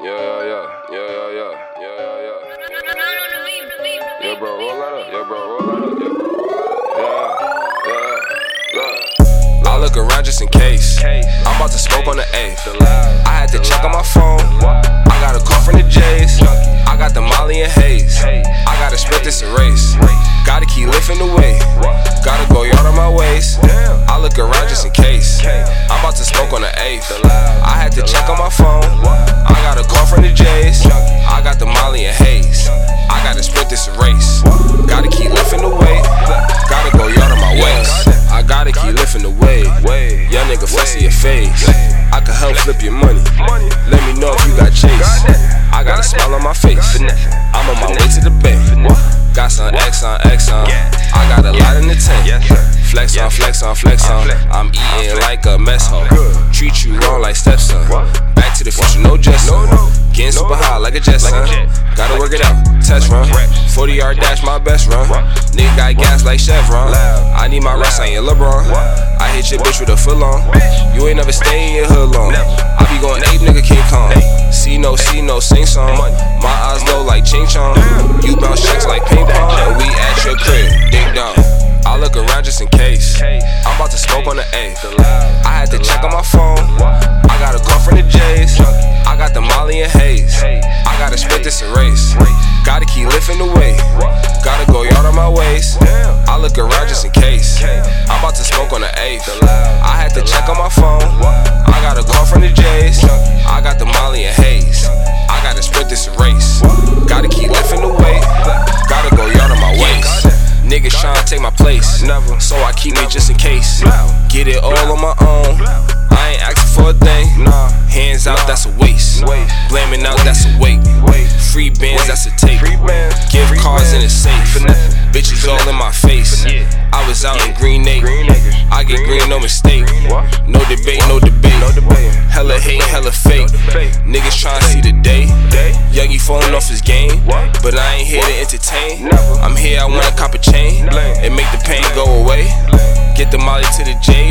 Yeah, yeah, yeah, yeah, yeah, yeah, yeah, yeah. Yeah. Yeah, bro, roll that up. Yeah, bro, roll that up. Yeah. I look around just in case. I'm about to smoke on the 8th. I had to check on my phone. I got a call from the J's. I got the Molly and Haze. I gotta split this race. Gotta keep lifting the weight. Gotta go yard on my waist. I look around just in case. I'm about to smoke on the 8th. I had to check on my phone. I can help flip your money. Let me know if you got chase. I got a smile on my face. I'm on my way to the bank. Got some X on X on. I got a lot in the tank. Flex on, flex on, flex on. I'm eating like a mess hall. Treat you wrong like stepson. Back to the future, no Jetson. Getting super like a Jetson. Gotta work it out. Test run. 40 yard dash, my best run. Nigga got gas like Chevron. I need my rest, I ain't LeBron. I hit your bitch with a foot long. You ain't never stay in your hood long. I be going ape, nigga, King Kong. See no, see no, sing song. My eyes low like Ching Chong. You bounce checks like ping pong. And we at your crib, ding dong. I look around just in case. I'm about to smoke on the A. I I had to check on my phone. I got a call from the J's. I got the Molly and Haze. I gotta this a race. Gotta keep lifting the weight. Gotta go yard on my waist. I look around just in case. I'm about to smoke on the eighth. I had to check on my phone. I got a call from the J's. I got the Molly and Haze. I gotta sprint this race. Gotta keep lifting the weight. Gotta go yard on my waist. Niggas tryna take my place. So I keep it just in case. Get it all on my own. Out, that's a weight. Free bands, that's a tape. Gift cars in a safe. Bitches all in my face. I was out in Green Acre. I get green, no mistake. No debate, no debate. Hella hate, hella fake. Niggas tryna see the day. Youngie falling off his game. But I ain't here to entertain. I'm here, I wanna cop a chain. And make the pain go away. Get the molly to the J's.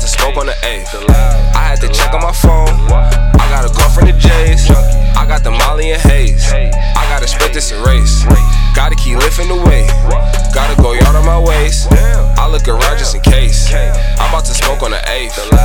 to smoke on the 8th. I had to check on my phone. I got a call from the J's. I got the Molly and Haze. I gotta split this and race. Gotta keep lifting the weight. Gotta go yard on my waist. I look around just in case. I'm about to smoke on the 8th.